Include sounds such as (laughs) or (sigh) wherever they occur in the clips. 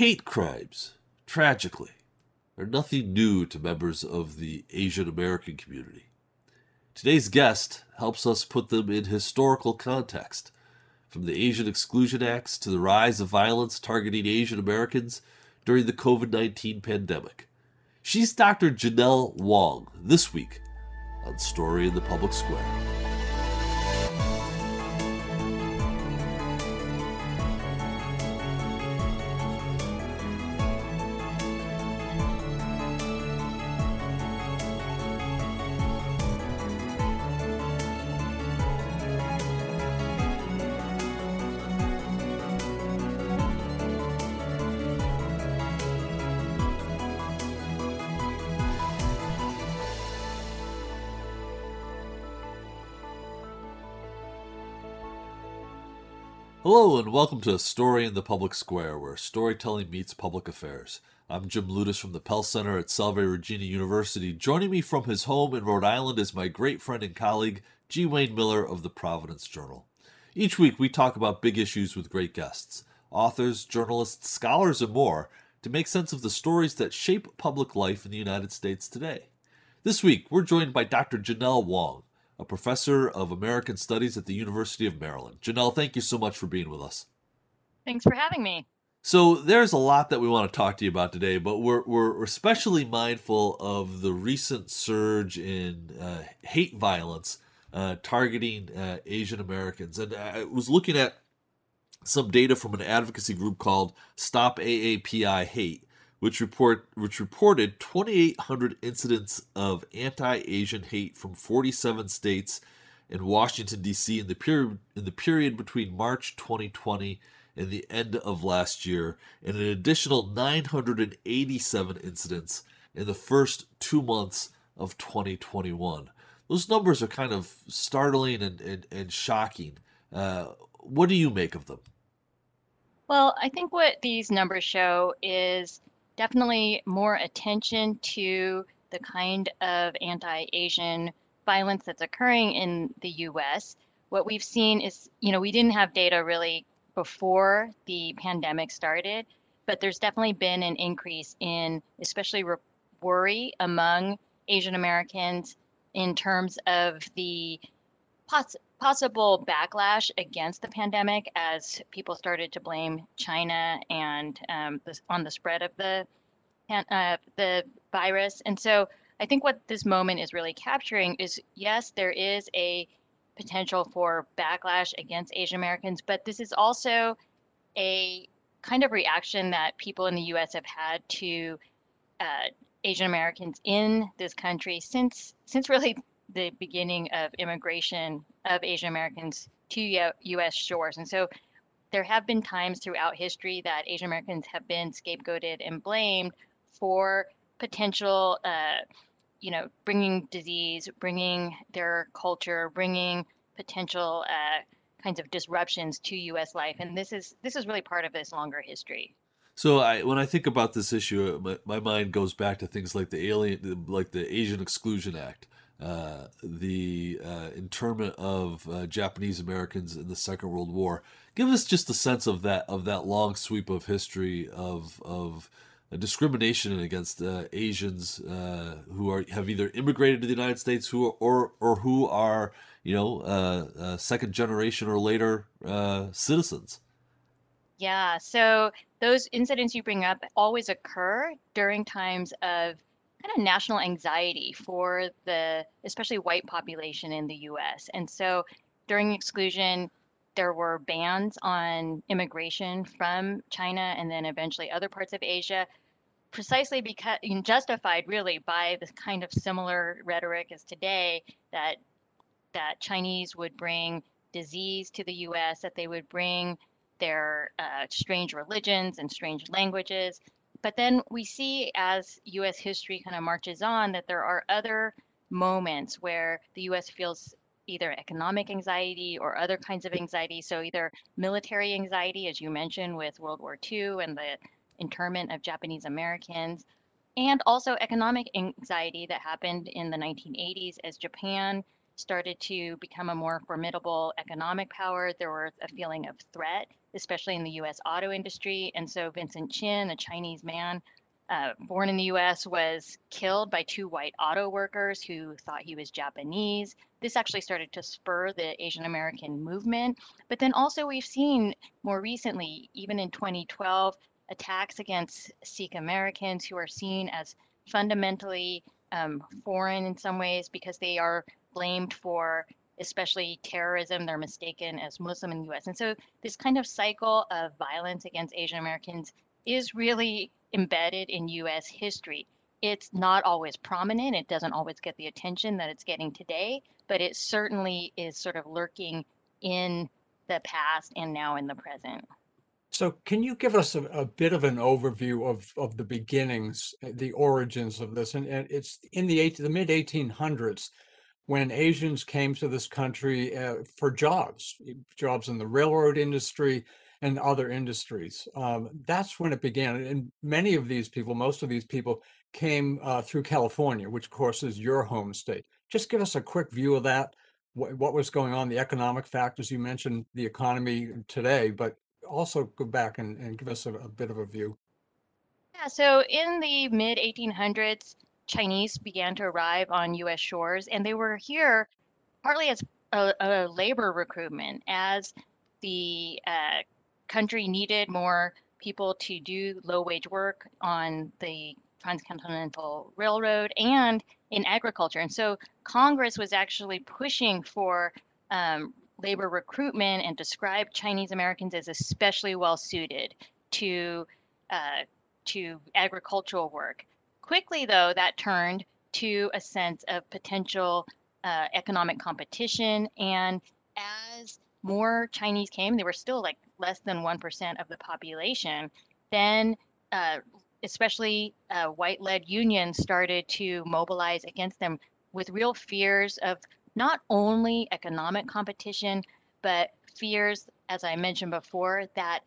Hate crimes, tragically, are nothing new to members of the Asian American community. Today's guest helps us put them in historical context, from the Asian Exclusion Acts to the rise of violence targeting Asian Americans during the COVID 19 pandemic. She's Dr. Janelle Wong this week on Story in the Public Square. Hello, and welcome to A Story in the Public Square, where storytelling meets public affairs. I'm Jim Ludes from the Pell Center at Salve Regina University. Joining me from his home in Rhode Island is my great friend and colleague, G. Wayne Miller of the Providence Journal. Each week, we talk about big issues with great guests authors, journalists, scholars, and more to make sense of the stories that shape public life in the United States today. This week, we're joined by Dr. Janelle Wong a professor of American Studies at the University of Maryland. Janelle, thank you so much for being with us. Thanks for having me. So there's a lot that we want to talk to you about today, but we're we're especially mindful of the recent surge in uh, hate violence uh, targeting uh, Asian Americans, and I was looking at some data from an advocacy group called Stop AAPI Hate, which report which reported 2,800 incidents of anti-Asian hate from 47 states and Washington D.C. in the period in the period between March 2020 and the end of last year, and an additional 987 incidents in the first two months of 2021. Those numbers are kind of startling and, and, and shocking. Uh, what do you make of them? Well, I think what these numbers show is definitely more attention to the kind of anti Asian violence that's occurring in the US. What we've seen is, you know, we didn't have data really before the pandemic started, but there's definitely been an increase in, especially re- worry among Asian Americans in terms of the poss- possible backlash against the pandemic as people started to blame China and um, on the spread of the uh, the virus. And so I think what this moment is really capturing is yes, there is a potential for backlash against Asian Americans, but this is also a kind of reaction that people in the U.S. have had to uh, Asian Americans in this country since since really the beginning of immigration of Asian Americans to U.S. shores. And so there have been times throughout history that Asian Americans have been scapegoated and blamed for potential, uh, you know, bringing disease, bringing their culture, bringing potential uh, kinds of disruptions to U.S. life. And this is this is really part of this longer history. So I, when I think about this issue, my, my mind goes back to things like the alien, like the Asian Exclusion Act, uh, the uh, internment of uh, Japanese Americans in the Second World War. Give us just a sense of that of that long sweep of history of of discrimination against uh, Asians uh, who are have either immigrated to the United States who are, or or who are you know second generation or later citizens. Yeah, so those incidents you bring up always occur during times of kind of national anxiety for the especially white population in the US. And so during exclusion, there were bans on immigration from China and then eventually other parts of Asia, precisely because justified really by the kind of similar rhetoric as today that that Chinese would bring disease to the U.S., that they would bring their uh, strange religions and strange languages, but then we see as US history kind of marches on that there are other moments where the US feels either economic anxiety or other kinds of anxiety. So, either military anxiety, as you mentioned, with World War II and the internment of Japanese Americans, and also economic anxiety that happened in the 1980s as Japan started to become a more formidable economic power, there was a feeling of threat, especially in the US auto industry. And so Vincent Chin, a Chinese man uh, born in the US, was killed by two white auto workers who thought he was Japanese. This actually started to spur the Asian American movement. But then also, we've seen more recently, even in 2012, attacks against Sikh Americans who are seen as fundamentally um, foreign in some ways because they are blamed for especially terrorism. They're mistaken as Muslim in the US. And so this kind of cycle of violence against Asian Americans is really embedded in US history. It's not always prominent, it doesn't always get the attention that it's getting today, but it certainly is sort of lurking in the past and now in the present. So can you give us a, a bit of an overview of, of the beginnings, uh, the origins of this? And, and it's in the, eight, the mid 1800s when Asians came to this country uh, for jobs, jobs in the railroad industry and other industries. Um, that's when it began. And many of these people, most of these people came uh, through California, which of course is your home state. Just give us a quick view of that. What, what was going on, the economic factors you mentioned, the economy today, but also go back and, and give us a, a bit of a view. Yeah, so in the mid 1800s, Chinese began to arrive on US shores, and they were here partly as a, a labor recruitment, as the uh, country needed more people to do low wage work on the transcontinental railroad and in agriculture. And so Congress was actually pushing for um, labor recruitment and described Chinese Americans as especially well suited to uh, to agricultural work. Quickly, though, that turned to a sense of potential uh, economic competition. And as more Chinese came, they were still like less than 1% of the population. Then, uh, especially uh, white led unions started to mobilize against them with real fears of not only economic competition, but fears, as I mentioned before, that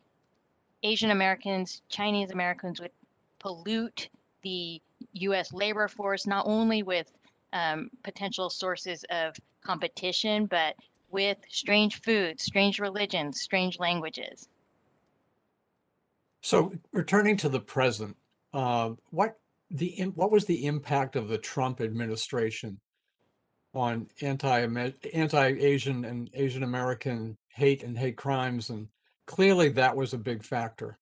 Asian Americans, Chinese Americans would pollute the US labor force, not only with um, potential sources of competition, but with strange foods, strange religions, strange languages. So, returning to the present, uh, what the what was the impact of the Trump administration on anti anti-Asian and Asian American hate and hate crimes, and clearly that was a big factor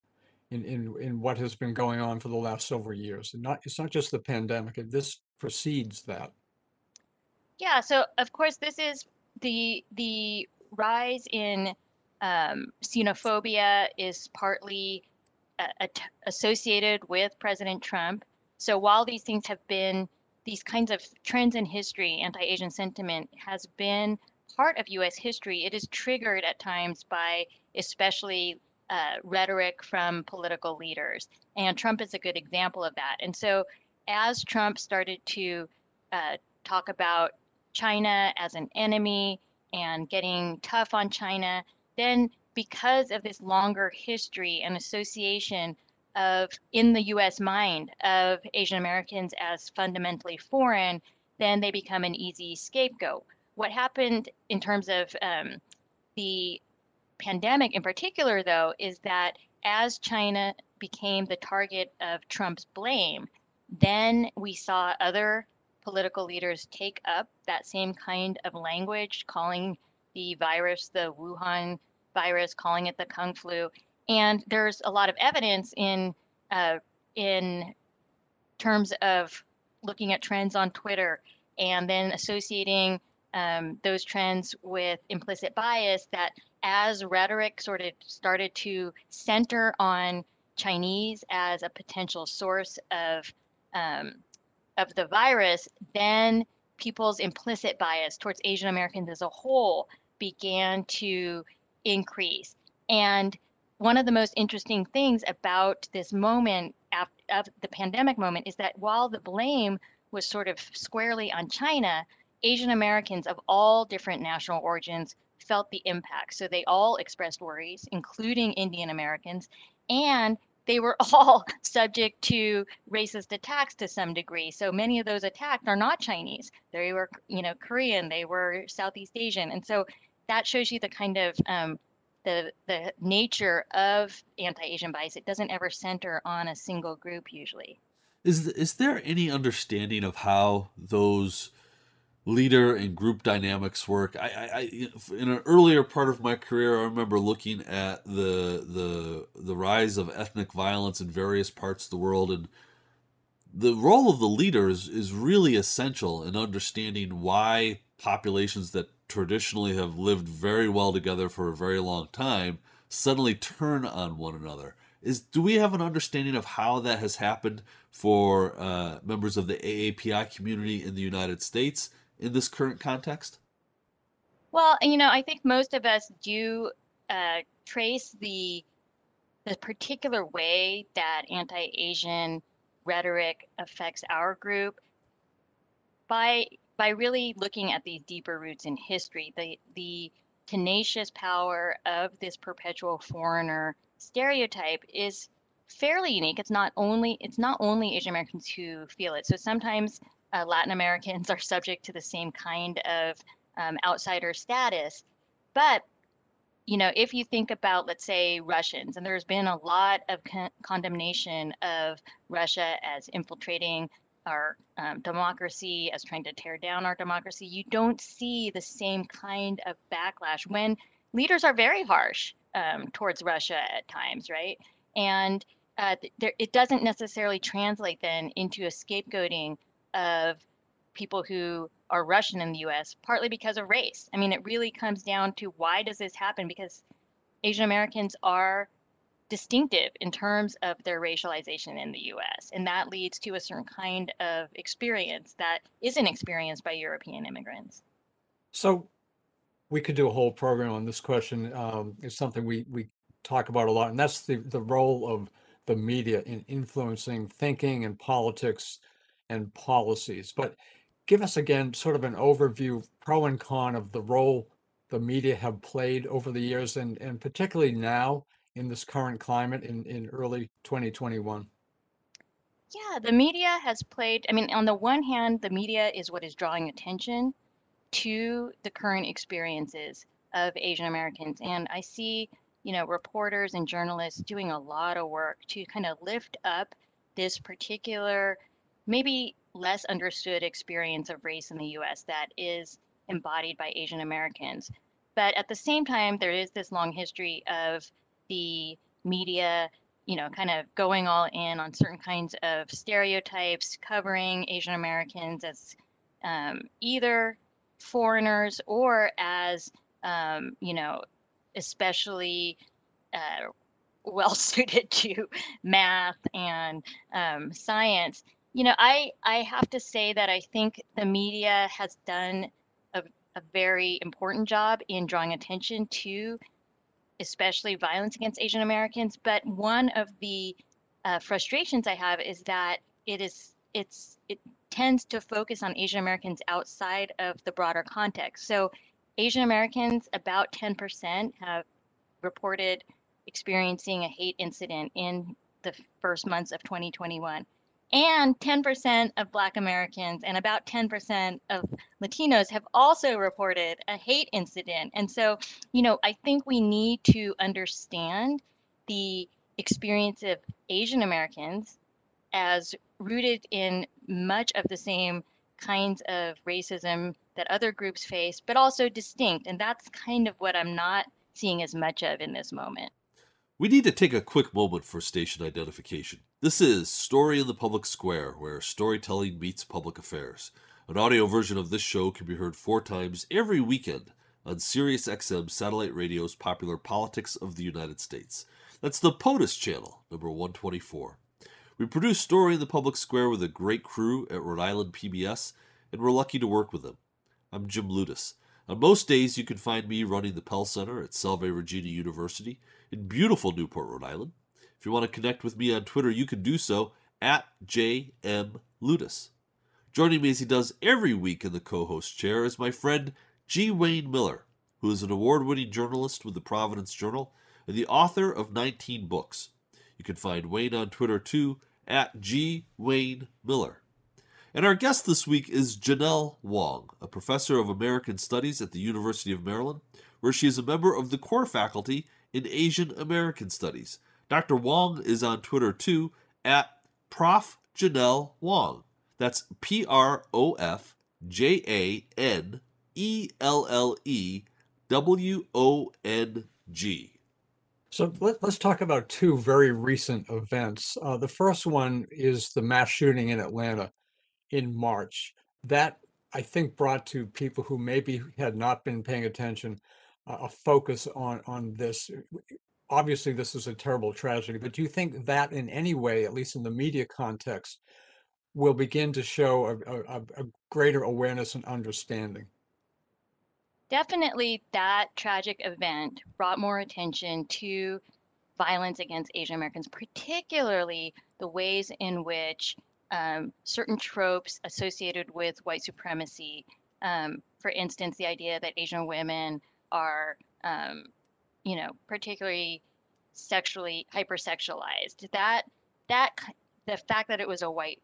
in in in what has been going on for the last several years. And not it's not just the pandemic; this precedes that. Yeah. So of course, this is the the rise in um, xenophobia is partly uh, associated with President Trump. So while these things have been these kinds of trends in history, anti-Asian sentiment has been part of U.S. history. It is triggered at times by especially uh, rhetoric from political leaders, and Trump is a good example of that. And so, as Trump started to uh, talk about China as an enemy and getting tough on China, then because of this longer history and association of in the US mind of Asian Americans as fundamentally foreign, then they become an easy scapegoat. What happened in terms of um, the pandemic in particular, though, is that as China became the target of Trump's blame, then we saw other political leaders take up that same kind of language, calling the virus the Wuhan virus, calling it the Kung flu, and there's a lot of evidence in uh, in terms of looking at trends on Twitter and then associating um, those trends with implicit bias that as rhetoric sort of started to center on Chinese as a potential source of um, of the virus, then people's implicit bias towards Asian Americans as a whole began to increase. And one of the most interesting things about this moment of the pandemic moment is that while the blame was sort of squarely on China, Asian Americans of all different national origins felt the impact. So they all expressed worries, including Indian Americans, and they were (laughs) all subject to racist attacks to some degree. So many of those attacked are not Chinese. They were, you know, Korean. They were Southeast Asian, and so that shows you the kind of um, the the nature of anti-Asian bias. It doesn't ever center on a single group usually. Is is there any understanding of how those leader and group dynamics work? I, I, in an earlier part of my career, I remember looking at the the the rise of ethnic violence in various parts of the world, and the role of the leader is, is really essential in understanding why populations that traditionally have lived very well together for a very long time suddenly turn on one another. Is do we have an understanding of how that has happened for uh, members of the AAPI community in the United States in this current context? Well, you know, I think most of us do uh, trace the the particular way that anti-Asian rhetoric affects our group by by really looking at these deeper roots in history, the the tenacious power of this perpetual foreigner stereotype is fairly unique. It's not only it's not only Asian Americans who feel it. So sometimes uh, Latin Americans (laughs) are subject to the same kind of um, outsider status, but you know, if you think about, let's say, Russians, and there's been a lot of con- condemnation of Russia as infiltrating our um, democracy, as trying to tear down our democracy, you don't see the same kind of backlash when leaders are very harsh um, towards Russia at times, right? And uh, there, it doesn't necessarily translate then into a scapegoating of people who are Russian in the US, partly because of race. I mean, it really comes down to why does this happen? Because Asian Americans are distinctive in terms of their racialization in the US. And that leads to a certain kind of experience that isn't experienced by European immigrants. So we could do a whole program on this question. Um, it's something we, we talk about a lot, and that's the, the role of the media in influencing thinking and politics and policies. But give us again sort of an overview, pro and con of the role the media have played over the years and, and particularly now in this current climate in, in early 2021? Yeah, the media has played. I mean, on the one hand, the media is what is drawing attention to the current experiences of Asian Americans. And I see, you know, reporters and journalists doing a lot of work to kind of lift up this particular, maybe less understood experience of race in the US that is embodied by Asian Americans. But at the same time, there is this long history of the media, you know, kind of going all in on certain kinds of stereotypes, covering Asian Americans as um, either foreigners or as, um, you know, especially uh, well (laughs) suited to math and um, science. You know, I I have to say that I think the media has done a, a very important job in drawing attention to especially violence against Asian Americans. But one of the uh, frustrations I have is that it is it's it tends to focus on Asian Americans outside of the broader context. So Asian Americans, about 10% have reported experiencing a hate incident in the first months of 2021 and 10% of Black Americans and about 10% of Latinos have also reported a hate incident. And so, you know, I think we need to understand the experience of Asian Americans as rooted in much of the same kinds of racism that other groups face, but also distinct. And that's kind of what I'm not seeing as much of in this moment. We need to take a quick moment for station identification. This is Story in the Public Square, where storytelling meets public affairs. An audio version of this show can be heard four times every weekend on SiriusXM Satellite Radio's popular Politics of the United States. That's the POTUS channel, number 124. We produce Story in the Public Square with a great crew at Rhode Island PBS, and we're lucky to work with them. I'm Jim Ludes. On most days, you can find me running the Pell Center at Salve Regina University in beautiful Newport, Rhode Island. If you want to connect with me on Twitter, you can do so at JM. Joining me as he does every week in the co host chair is my friend G. Wayne Miller, who is an award winning journalist with the Providence Journal and the author of 19 books. You can find Wayne on Twitter too at G Wayne Miller. And our guest this week is Janelle Wong, a professor of American Studies at the University of Maryland, where she is a member of the core faculty in Asian American Studies. Dr. Wong is on Twitter too at Prof. Janelle Wong. That's P R O F J A N E L L E W O N G. So let, us talk about two very recent events. Uh, the first one is the mass shooting in Atlanta in March. That I think brought to people who maybe had not been paying attention uh, a focus on on this. Obviously, this is a terrible tragedy, but do you think that in any way, at least in the media context, will begin to show a, a, a greater awareness and understanding? Definitely, that tragic event brought more attention to violence against Asian Americans, particularly the ways in which um, certain tropes associated with white supremacy. Um, for instance, the idea that Asian women are, um, you know, particularly sexually hypersexualized. That that the fact that it was a white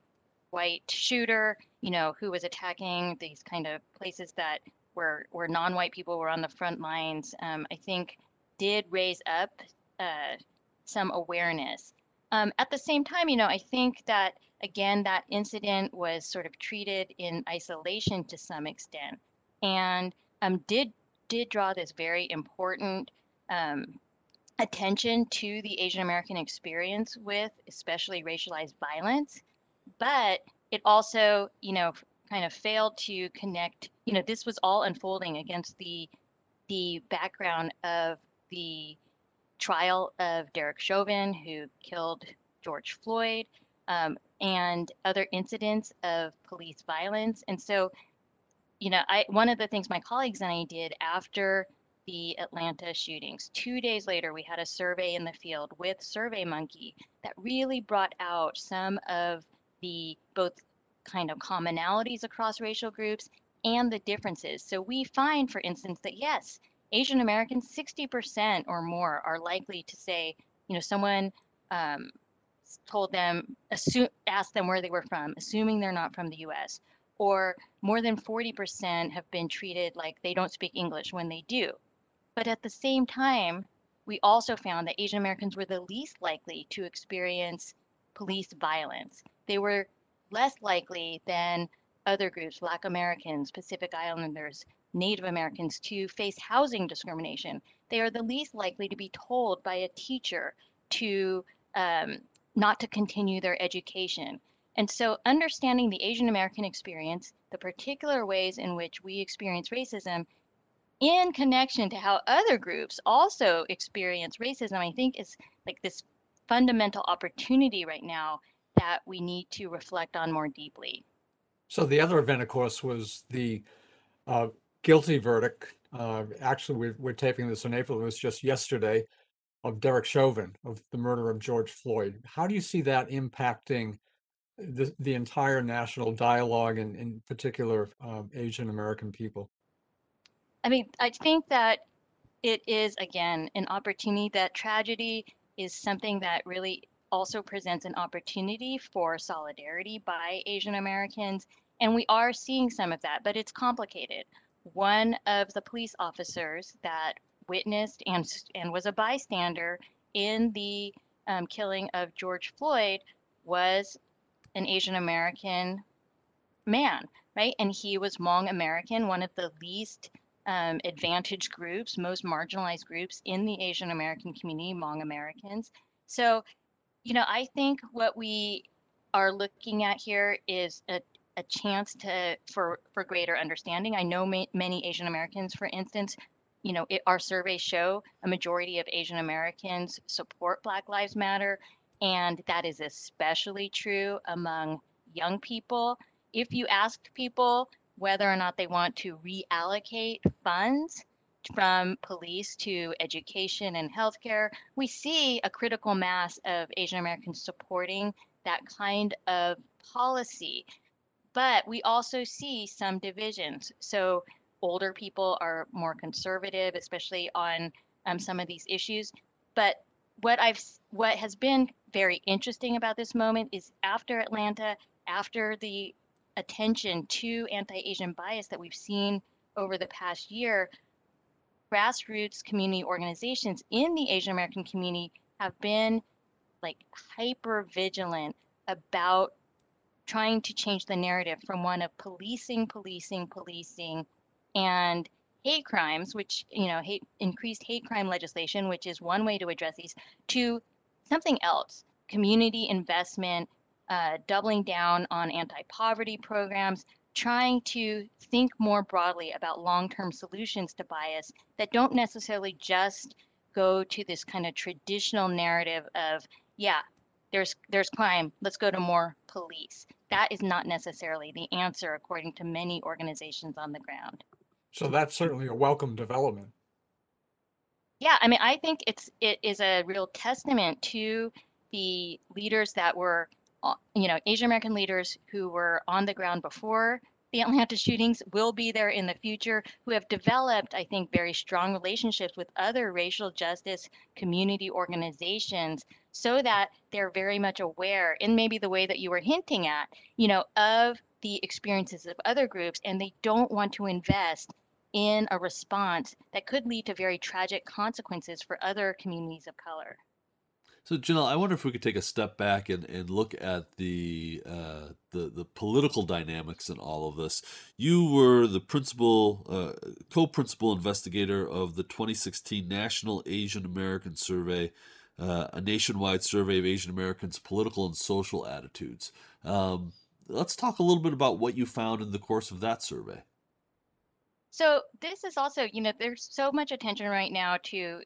white shooter, you know, who was attacking these kind of places that where where non-white people were on the front lines, um, I think did raise up uh, some awareness. Um, at the same time, you know, I think that again, that incident was sort of treated in isolation to some extent, and um, did did draw this very important um, attention to the Asian American experience with especially racialized violence, but it also, you know, kind of failed to connect. You know, this was all unfolding against the the background of the trial of Derek Chauvin, who killed George Floyd, um, and other incidents of police violence. And so, you know, I one of the things my colleagues and I did after the Atlanta shootings, two days later, we had a survey in the field with SurveyMonkey that really brought out some of the both kind of commonalities across racial groups and the differences. So we find, for instance, that yes, Asian Americans, 60% or more are likely to say, you know, someone um, told them, assume, asked them where they were from, assuming they're not from the US. Or more than 40% have been treated like they don't speak English when they do. But at the same time, we also found that Asian Americans were the least likely to experience police violence. They were less likely than other groups, Black Americans, Pacific Islanders, Native Americans, to face housing discrimination. They are the least likely to be told by a teacher to um, not to continue their education. And so, understanding the Asian American experience, the particular ways in which we experience racism, in connection to how other groups also experience racism, I think is like this fundamental opportunity right now that we need to reflect on more deeply. So the other event, of course, was the uh, guilty verdict. Uh, actually, we're, we're taping this in April. It was just yesterday of Derek Chauvin of the murder of George Floyd. How do you see that impacting the, the entire national dialogue and in particular uh, Asian American people? I mean, I think that it is again an opportunity that tragedy is something that really also presents an opportunity for solidarity by Asian Americans. And we are seeing some of that, but it's complicated. One of the police officers that witnessed and, and was a bystander in the um, killing of George Floyd was an Asian American man, right? And he was Hmong American, one of the least um, advantaged groups, most marginalized groups in the Asian American community, Hmong Americans. So you know, I think what we are looking at here is a, a chance to for for greater understanding. I know ma- many Asian Americans, for instance, you know, it, our surveys show a majority of Asian Americans support Black Lives Matter, and that is especially true among young people. If you asked people whether or not they want to reallocate funds from police to education and healthcare, we see a critical mass of Asian Americans supporting that kind of policy. But we also see some divisions. So older people are more conservative, especially on um, some of these issues. But what I've what has been very interesting about this moment is after Atlanta, after the attention to anti-Asian bias that we've seen over the past year, grassroots community organizations in the Asian American community have been like hyper vigilant about trying to change the narrative from one of policing, policing, policing, and hate crimes, which, you know, hate increased hate crime legislation, which is one way to address these, to something else, community investment, uh, doubling down on anti-poverty programs, trying to think more broadly about long-term solutions to bias that don't necessarily just go to this kind of traditional narrative of, yeah, there's there's crime, let's go to more police. That is not necessarily the answer according to many organizations on the ground. So that's certainly a welcome development. Yeah, I mean, I think it's it is a real testament to the leaders that were, you know, Asian American leaders who were on the ground before the Atlanta shootings, will be there in the future, who have developed, I think, very strong relationships with other racial justice community organizations, so that they're very much aware, in maybe the way that you were hinting at, you know, of the experiences of other groups, and they don't want to invest in a response that could lead to very tragic consequences for other communities of color. So, Janelle, I wonder if we could take a step back and, and look at the, uh, the the political dynamics in all of this. You were the principal, uh, co-principal investigator of the 2016 National Asian American Survey, uh, a nationwide survey of Asian Americans' political and social attitudes. Um, let's talk a little bit about what you found in the course of that survey. So this is also, you know, there's so much attention right now to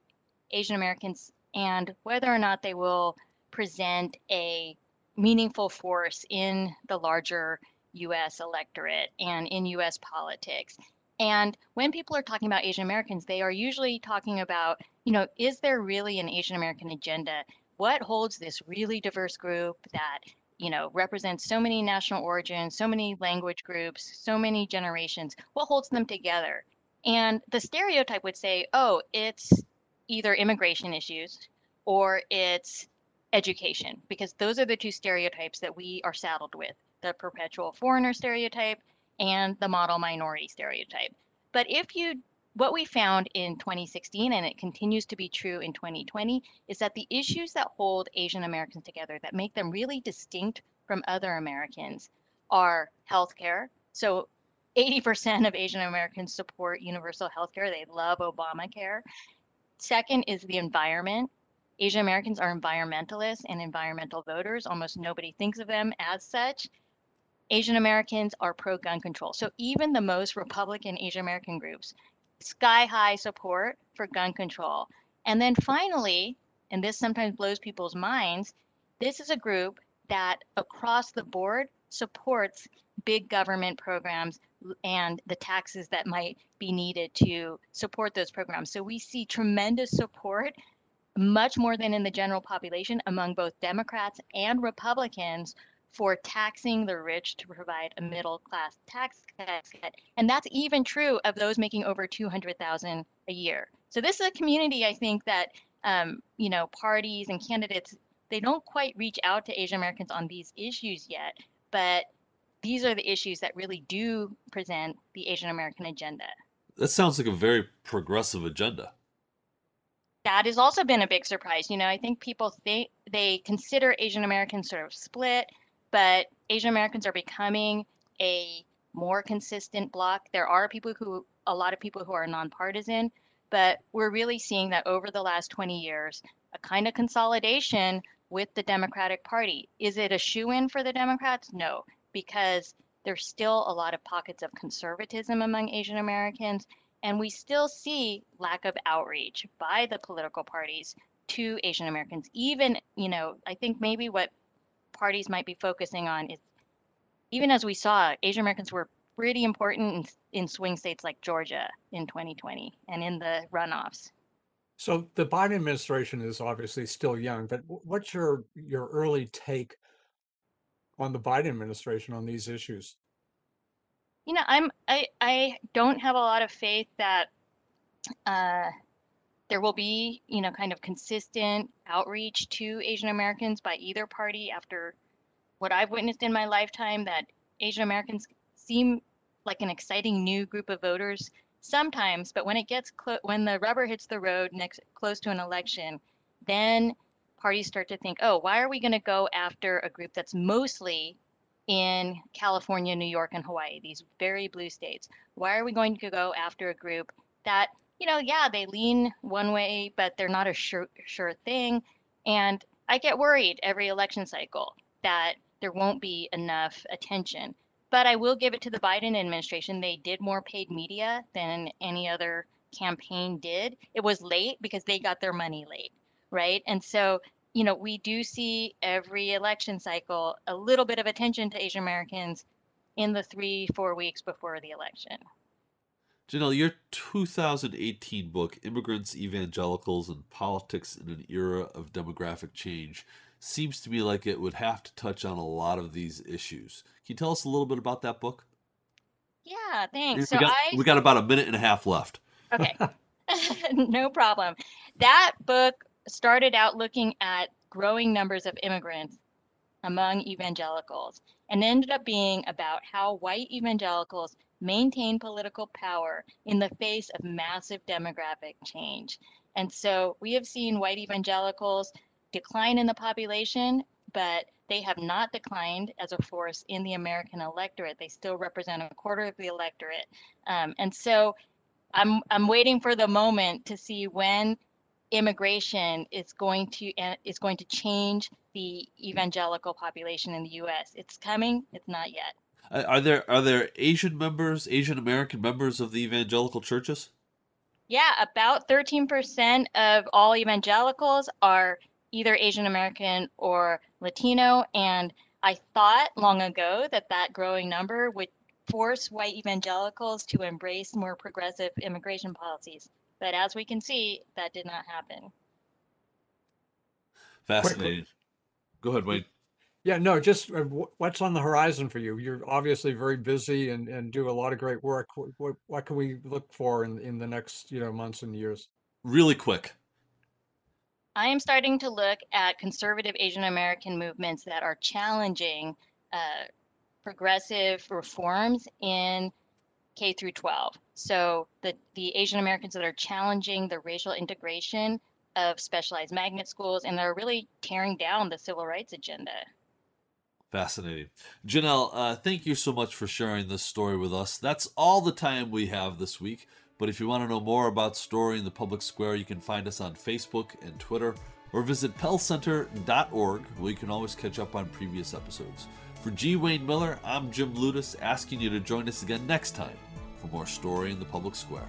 Asian Americans and whether or not they will present a meaningful force in the larger US electorate and in US politics. And when people are talking about Asian Americans, they are usually talking about, you know, is there really an Asian American agenda? What holds this really diverse group that you know, represents so many national origins, so many language groups, so many generations. What holds them together? And the stereotype would say, oh, it's either immigration issues or it's education, because those are the two stereotypes that we are saddled with the perpetual foreigner stereotype and the model minority stereotype. But if you what we found in 2016, and it continues to be true in 2020, is that the issues that hold Asian Americans together, that make them really distinct from other Americans, are healthcare. So 80% of Asian Americans support universal healthcare. They love Obamacare. Second is the environment. Asian Americans are environmentalists and environmental voters. Almost nobody thinks of them as such. Asian Americans are pro gun control. So even the most Republican Asian American groups sky high support for gun control. And then finally, and this sometimes blows people's minds, this is a group that across the board supports big government programs and the taxes that might be needed to support those programs. So we see tremendous support, much more than in the general population, among both Democrats and Republicans for taxing the rich to provide a middle class tax cut. And that's even true of those making over 200,000 a year. So this is a community I think that um, you know parties and candidates they don't quite reach out to Asian Americans on these issues yet, but these are the issues that really do present the Asian American agenda. That sounds like a very progressive agenda. That has also been a big surprise. You know, I think people think they consider Asian Americans sort of split but Asian Americans are becoming a more consistent bloc. There are people who, a lot of people who are nonpartisan, but we're really seeing that over the last 20 years, a kind of consolidation with the Democratic Party. Is it a shoe in for the Democrats? No, because there's still a lot of pockets of conservatism among Asian Americans, and we still see lack of outreach by the political parties to Asian Americans. Even, you know, I think maybe what parties might be focusing on is even as we saw, Asian Americans were pretty important in, in swing states like Georgia in 2020 and in the runoffs. So the Biden administration is obviously still young, but what's your your early take on the Biden administration on these issues? You know, I'm I I don't have a lot of faith that uh, there will be, you know, kind of consistent outreach to Asian Americans by either party after what I've witnessed in my lifetime that Asian Americans seem like an exciting new group of voters sometimes, but when it gets close, when the rubber hits the road next close to an election, then parties start to think, oh, why are we going to go after a group that's mostly in California, New York, and Hawaii, these very blue states? Why are we going to go after a group that, you know, yeah, they lean one way, but they're not a sure, sure thing. And I get worried every election cycle that there won't be enough attention. But I will give it to the Biden administration. They did more paid media than any other campaign did. It was late because they got their money late, right? And so, you know, we do see every election cycle a little bit of attention to Asian Americans in the three, four weeks before the election. Janelle, your 2018 book, Immigrants, Evangelicals, and Politics in an Era of Demographic Change, seems to me like it would have to touch on a lot of these issues. Can you tell us a little bit about that book? Yeah, thanks. We so got, I we got about a minute and a half left. Okay. (laughs) (laughs) no problem. That book started out looking at growing numbers of immigrants among evangelicals and ended up being about how white evangelicals maintain political power in the face of massive demographic change. And so we have seen white evangelicals decline in the population, but they have not declined as a force in the American electorate. They still represent a quarter of the electorate. Um, and so I'm, I'm waiting for the moment to see when immigration is going to uh, is going to change the evangelical population in the U.S. It's coming. It's not yet. Uh, Are there are there Asian members, Asian American members of the evangelical churches? Yeah, about 13% of all evangelicals are either Asian American or Latino. And I thought long ago that that growing number would force white evangelicals to embrace more progressive immigration policies. But as we can see, that did not happen. Fascinating. Go ahead, Wayne. Yeah, no, just uh, what's on the horizon for you? You're obviously very busy and, and do a lot of great work. What, what, what can we look for in, in the next, you know, months and years? Really quick. I am starting to look at conservative Asian American movements that are challenging uh, progressive reforms in K through 12. So the, the Asian Americans that are challenging the racial integration of specialized magnet schools and they're really tearing down the civil rights agenda. Fascinating. Janelle, uh, thank you so much for sharing this story with us. That's all the time we have this week. But if you want to know more about Story in the Public Square, you can find us on Facebook and Twitter or visit pellcenter.org where you can always catch up on previous episodes. For G. Wayne Miller, I'm Jim Ludes asking you to join us again next time for more Story in the Public Square.